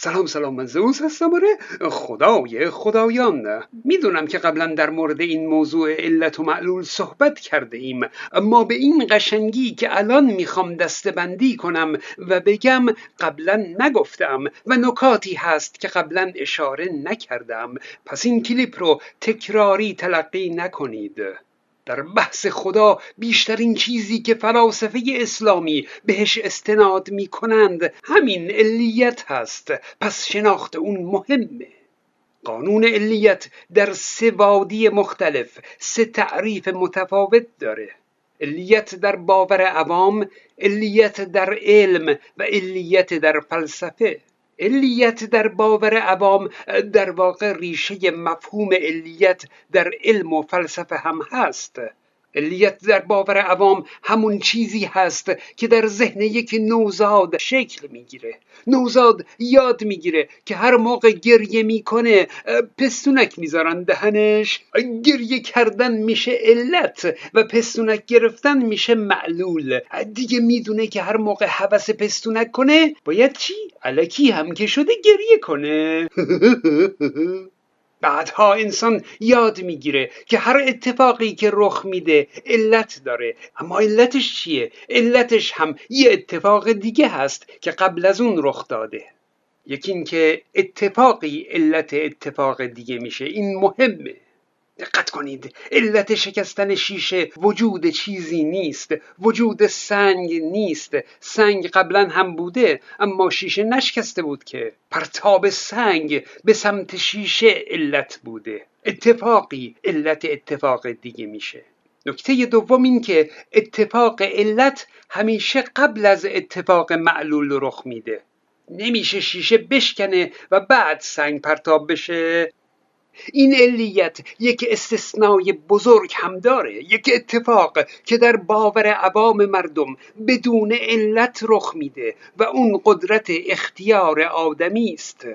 سلام سلام من زوس هستم آره. خدای خدایان. می‌دونم که قبلا در مورد این موضوع علت و معلول صحبت کرده ایم اما به این قشنگی که الان می‌خوام دستبندی کنم و بگم قبلا نگفتم و نکاتی هست که قبلا اشاره نکردم. پس این کلیپ رو تکراری تلقی نکنید. در بحث خدا بیشترین چیزی که فلاسفه اسلامی بهش استناد می کنند همین علیت هست. پس شناخت اون مهمه. قانون علیت در سه وادی مختلف سه تعریف متفاوت داره. علیت در باور عوام علیت در علم و علیت در فلسفه. علیت در باور عوام در واقع ریشه مفهوم علیت در علم و فلسفه هم هست. علیت در باور عوام همون چیزی هست که در ذهن یک نوزاد شکل می‌گیره. نوزاد یاد می‌گیره که هر موقع گریه می‌کنه پستونک می‌ذارن دهنش. گریه کردن میشه علت و پستونک گرفتن میشه معلول. دیگه می‌دونه که هر موقع حوس پستونک کنه باید چی؟ علکی هم که شده گریه کنه. بعدها انسان یاد می‌گیره که هر اتفاقی که رخ میده علت داره. اما علتش چیه؟ علتش هم یه اتفاق دیگه هست که قبل از اون رخ داده. یکی اینکه اتفاقی علت اتفاق دیگه میشه. این مهمه. دقت کنید. علت شکستن شیشه وجود چیزی نیست. وجود سنگ نیست. سنگ قبلا هم بوده اما شیشه نشکسته بود که پرتاب سنگ به سمت شیشه علت بوده. اتفاقی علت اتفاق دیگه میشه. نکته دوم این که اتفاق علت همیشه قبل از اتفاق معلول رخ میده. نمیشه شیشه بشکنه و بعد سنگ پرتاب بشه. این علیت یک استثنای بزرگ هم داره یک اتفاق که در باور عوام مردم بدون علت رخ میده و اون قدرت اختیار آدمی است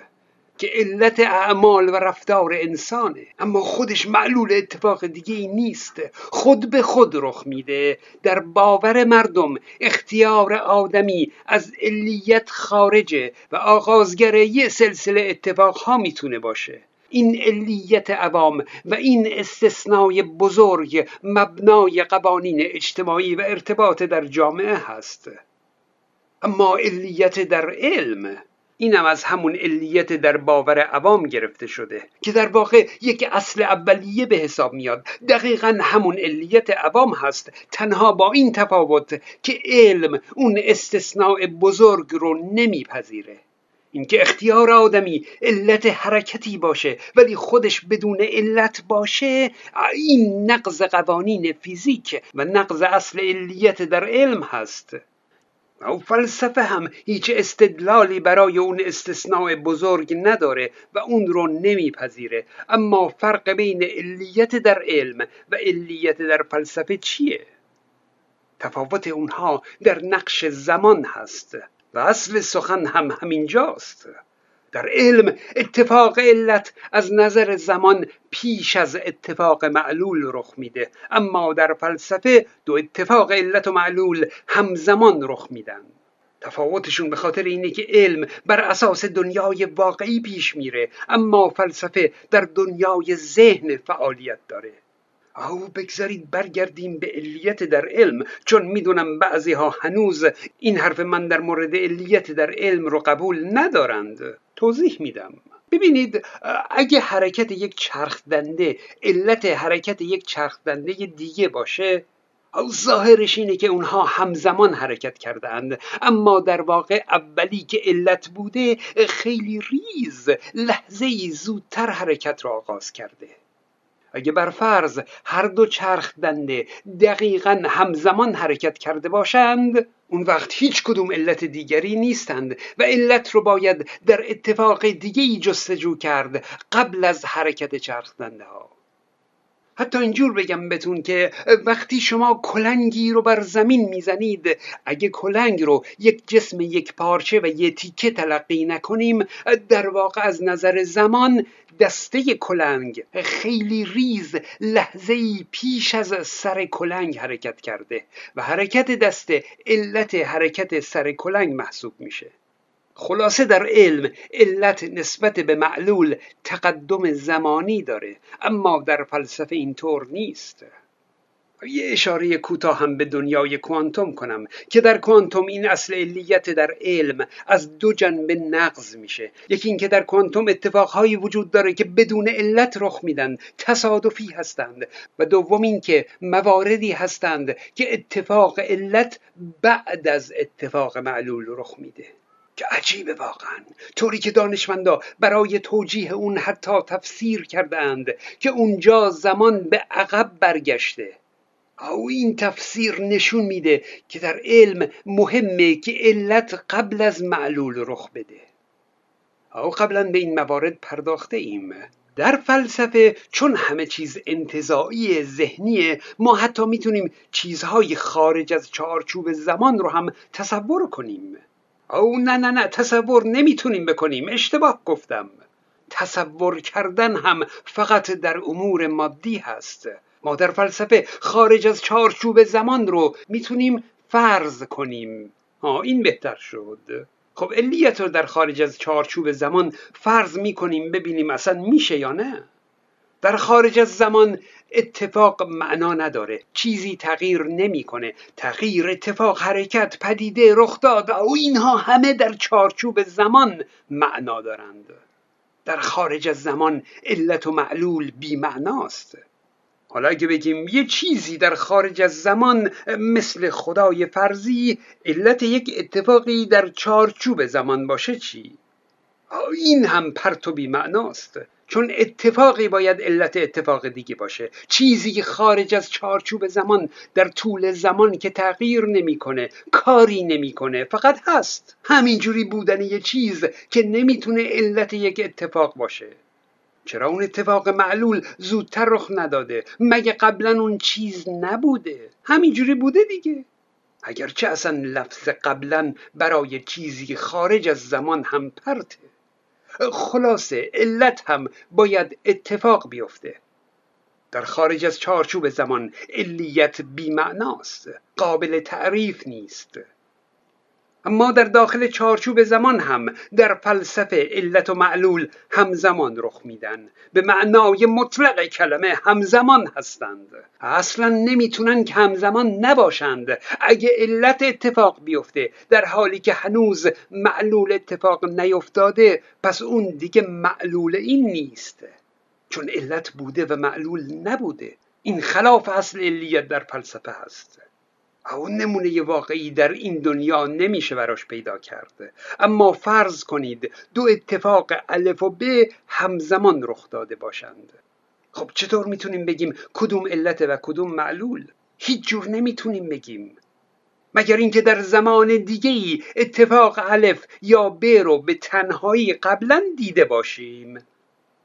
که علت اعمال و رفتار انسانه. اما خودش معلول اتفاق دیگه ای نیست. خود به خود رخ میده. در باور مردم اختیار آدمی از علیت خارجه و آغازگر یه سلسله اتفاق ها می‌تونه باشه. این علیت عوام و این استثنای بزرگ مبنای قوانین اجتماعی و ارتباط در جامعه هست. اما علیت در علم اینم از همون علیت در باور عوام گرفته شده که در واقع یک اصل اولیه به حساب میاد. دقیقا همون علیت عوام هست تنها با این تفاوت که علم اون استثناء بزرگ رو نمیپذیره. اینکه اختیار آدمی علت حرکتی باشه ولی خودش بدون علت باشه این نقض قوانین فیزیک و نقض اصل علیت در علم هست. او فلسفه هم هیچ استدلالی برای اون استثناء بزرگ نداره و اون رو نمیپذیره. اما فرق بین علیت در علم و علیت در فلسفه چیه؟ تفاوت اونها در نقش زمان هست. و اصل سخن هم همینجاست. در علم اتفاق علت از نظر زمان پیش از اتفاق معلول رخ میده اما در فلسفه دو اتفاق علت و معلول همزمان رخ میدن. تفاوتشون به خاطر اینه که علم بر اساس دنیای واقعی پیش میره اما فلسفه در دنیای ذهن فعالیت داره. او بگذارید برگردیم به علیت در علم چون می‌دونم بعضی ها هنوز این حرف من در مورد علیت در علم رو قبول ندارند. توضیح میدم. ببینید اگه حرکت یک چرخ دنده علت حرکت یک چرخ دنده دیگه باشه ظاهرش اینه که اونها همزمان حرکت کردند اما در واقع اولی که علت بوده خیلی ریز لحظه زودتر حرکت را آغاز کرده. اگه بر فرض هر دو چرخ دنده دقیقا همزمان حرکت کرده باشند اون وقت هیچ کدوم علت دیگری نیستند و علت رو باید در اتفاق دیگه جستجو کرد قبل از حرکت چرخ دنده ها. حتی اینجور بگم بهتون که وقتی شما کلنگی رو بر زمین می‌زنید اگه کلنگ رو یک جسم یک پارچه و یه تیکه تلقی نکنیم در واقع از نظر زمان دسته کلنگ خیلی ریز لحظه پیش از سر کلنگ حرکت کرده و حرکت دسته علت حرکت سر کلنگ محسوب میشه. خلاصه در علم علت نسبت به معلول تقدم زمانی داره اما در فلسفه اینطور نیست. یه اشاره کوتاه هم به دنیای کوانتوم کنم که در کوانتوم این اصل علیت در علم از دو جنبه نقض میشه. یکی اینکه در کوانتوم اتفاقهایی وجود داره که بدون علت رخ میدن تصادفی هستند. و دوم اینکه مواردی هستند که اتفاق علت بعد از اتفاق معلول رخ میده. که عجیبه واقعا. طوری که دانشمندا برای توجیه اون حتی تفسیر کردند که اونجا زمان به عقب برگشته. او این تفسیر نشون میده که در علم مهمه که علت قبل از معلول رخ بده. او قبلا به این موارد پرداخته ایم در فلسفه چون همه چیز انتظاعی ذهنیه ما حتی می‌تونیم چیزهای خارج از چارچوب زمان رو هم تصور کنیم. او نه نه نه تصور نمی‌تونیم بکنیم. اشتباه گفتم. تصور کردن هم فقط در امور مادی هست. ما در فلسفه خارج از چارچوب زمان رو می‌تونیم فرض کنیم. ها این بهتر شد. خب علیت رو در خارج از چارچوب زمان فرض می‌کنیم ببینیم اصلا میشه یا نه؟ در خارج از زمان اتفاق معنا نداره. چیزی تغییر نمی‌کنه. تغییر اتفاق حرکت پدیده رخ داد و اینها همه در چارچوب زمان معنا دارند. در خارج از زمان علت و معلول بی معناست حالا اگه بگیم یه چیزی در خارج از زمان مثل خدای فرضی علت یک اتفاقی در چارچوب زمان باشه چی؟ این هم پرت و بی معناست چون اتفاقی باید علت اتفاق دیگه باشه. چیزی خارج از چارچوب زمان در طول زمان که تغییر نمی‌کنه کاری نمی‌کنه فقط هست. همینجوری بودن یه چیز که نمی‌تونه علت یک اتفاق باشه. چرا اون اتفاق معلول زودتر رخ نداده؟ مگه قبلا اون چیز نبوده؟ همینجوری بوده دیگه. اگرچه اصلا لفظ قبلا برای چیزی خارج از زمان هم پرته. خلاصه علت هم باید اتفاق بیفته. در خارج از چارچوب زمان علیت بیمعناست قابل تعریف نیست. اما در داخل چارچوب زمان هم در فلسفه علت و معلول همزمان رخ میدن. به معنای مطلق کلمه همزمان هستند. اصلا نمی‌تونن که همزمان نباشند. اگه علت اتفاق بیفته در حالی که هنوز معلول اتفاق نیفتاده پس اون دیگه معلول این نیست. چون علت بوده و معلول نبوده. این خلاف اصل علیت در فلسفه هست. اون نمونه واقعی در این دنیا نمیشه براش پیدا کرده اما فرض کنید دو اتفاق الف و ب همزمان رخ داده باشند. خب چطور می‌تونیم بگیم کدوم علت و کدوم معلول؟ هیچ جور نمی‌تونیم بگیم. مگر اینکه در زمان دیگه ای اتفاق الف یا ب رو به تنهایی قبلا دیده باشیم؟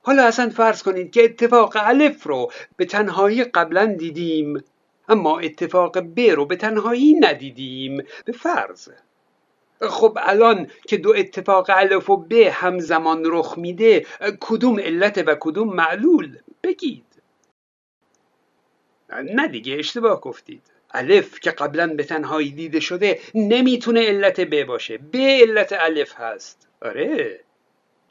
حالا اصلا فرض کنید که اتفاق الف رو به تنهایی قبلا دیدیم. اما اتفاق ب رو به تنهایی ندیدیم به فرض. خب الان که دو اتفاق الف و ب همزمان رخ میده کدوم علت و کدوم معلول؟ بگید. نه دیگه اشتباه گفتید. الف که قبلا به تنهایی دیده شده نمی‌تونه علت ب باشه. ب علت الف هست. آره.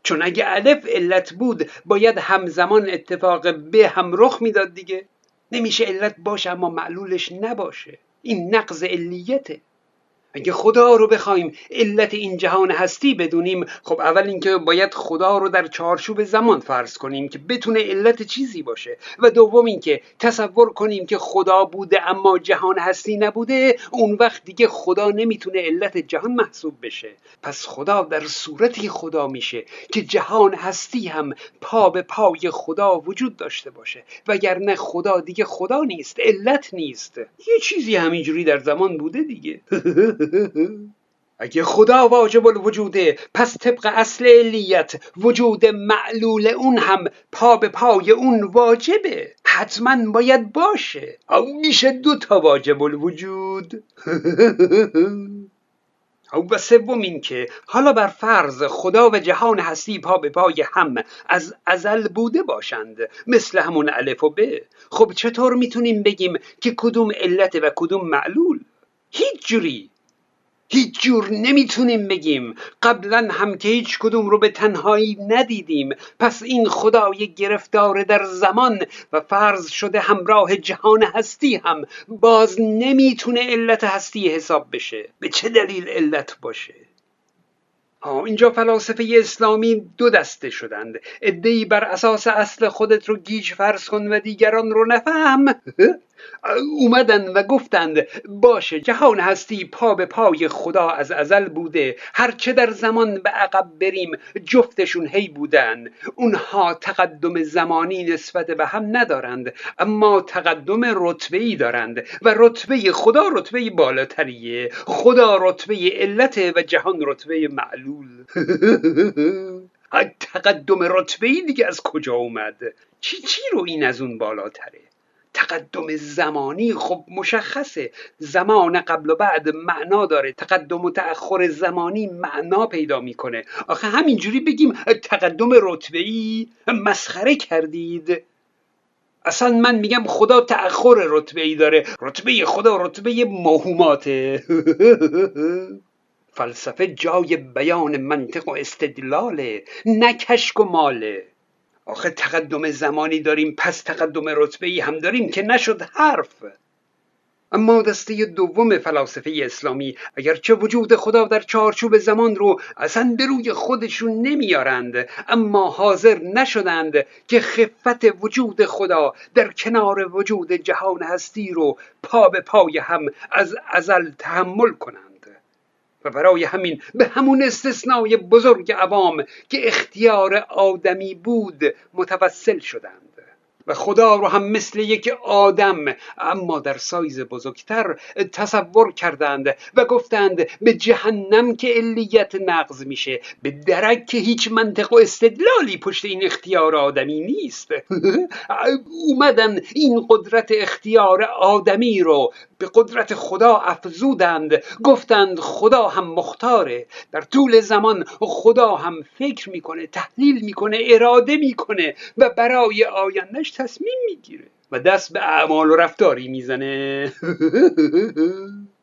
چون اگه الف علت بود باید همزمان اتفاق ب هم رخ می‌داد دیگه. نمیشه علت باشه اما معلولش نباشه. این نقض علیته. اگه خدا رو بخوایم علت این جهان هستی بدونیم خب اول اینکه باید خدا رو در چارچوب زمان فرض کنیم که بتونه علت چیزی باشه و دوم اینکه تصور کنیم که خدا بوده اما جهان هستی نبوده اون وقت دیگه خدا نمی‌تونه علت جهان محسوب بشه. پس خدا در صورتی خدا میشه که جهان هستی هم پا به پای خدا وجود داشته باشه. وگرنه خدا دیگه خدا نیست علت نیست. یه چیزی همینجوری در زمان بوده دیگه. اگه خدا واجب الوجوده پس طبق اصل علیت وجود معلول اون هم پا به پای اون واجبه. حتما باید باشه. او میشه دو تا واجب الوجود. او و سوم این که حالا بر فرض خدا و جهان هستی پا به پای هم از ازل بوده باشند. مثل همون الف و ب. خب چطور می‌تونیم بگیم که کدوم علت و کدوم معلول؟ هیچ جوری. هیچ جور نمی‌تونیم بگیم. قبلا هم که هیچ کدوم رو به تنهایی ندیدیم. پس این خدای گرفتار در زمان و فرض شده همراه جهان هستی هم باز نمی‌تونه علت هستی حساب بشه. به چه دلیل علت باشه؟ ها اینجا فلاسفه اسلامی دو دسته شدند. ادهی بر اساس اصل خودت رو گیج فرض کن و دیگران رو نفهم. اومدن و گفتند باشه جهان هستی پا به پای خدا از ازل بوده. هرچه در زمان به عقب بریم جفتشون هی بودن. اونها تقدم زمانی نسبت به هم ندارند اما تقدم رتبه دارند و رتبه خدا رتبه بالاتریه. خدا رتبه علت و جهان رتبه معلول. تقدم رتبه دیگه از کجا اومد؟ چی چی رو این از اون بالاتره؟ تقدم زمانی. خب مشخصه. زمان قبل و بعد معنا داره. تقدم و تأخر زمانی معنا پیدا می‌کنه. آخه همینجوری بگیم تقدم رتبه ای مسخره کردید. اصلا من میگم خدا تأخر رتبه ای داره. رتبه خدا رتبه موهوماته فلسفه جای بیان منطق و استدلاله نه و ماله. آخه تقدم زمانی داریم پس تقدم رتبه ای هم داریم که نشد حرف. اما دسته دوم فلاسفه اسلامی اگرچه وجود خدا در چارچوب زمان رو اصلا به روی خودشون نمیارند اما حاضر نشدند که خفت وجود خدا در کنار وجود جهان هستی رو پا به پای هم از ازل تحمل کنند. و برای همین به همون استثنای بزرگ عوام که اختیار آدمی بود متوسل شدند. و خدا رو هم مثل یک آدم اما در سایز بزرگتر تصور کردند و گفتند به جهنم که علیت نقض میشه به درک که هیچ منطق و استدلالی پشت این اختیار آدمی نیست. اومدن این قدرت اختیار آدمی رو به قدرت خدا افزودند گفتند خدا هم مختاره. در طول زمان خدا هم فکر می‌کنه تحلیل می‌کنه اراده می‌کنه و برای آیندهش تصمیم می‌گیره. و دست به اعمال و رفتاری می‌زنه.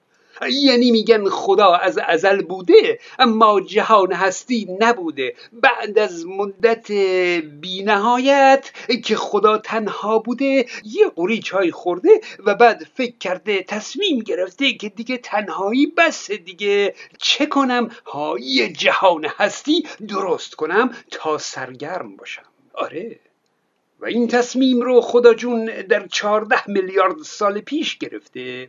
یعنی میگن خدا از ازل بوده اما جهان هستی نبوده. بعد از مدت بینهایت که خدا تنها بوده یه قوری چای خورده و بعد فکر کرده تصمیم گرفته که دیگه تنهایی بس دیگه. چه کنم؟ های جهان هستی درست کنم تا سرگرم باشم. آره. و این تصمیم رو خدا جون در چهارده میلیارد سال پیش گرفته.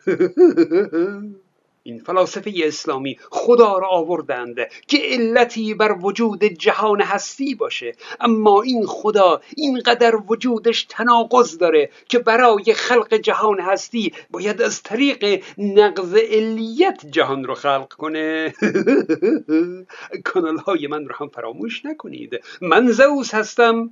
این فلاسفه اسلامی خدا را آوردند که علتی بر وجود جهان هستی باشه. اما این خدا اینقدر وجودش تناقض داره که برای خلق جهان هستی باید از طریق نقض علیت جهان رو خلق کنه. کانال های من رو هم فراموش نکنید. من زوس هستم.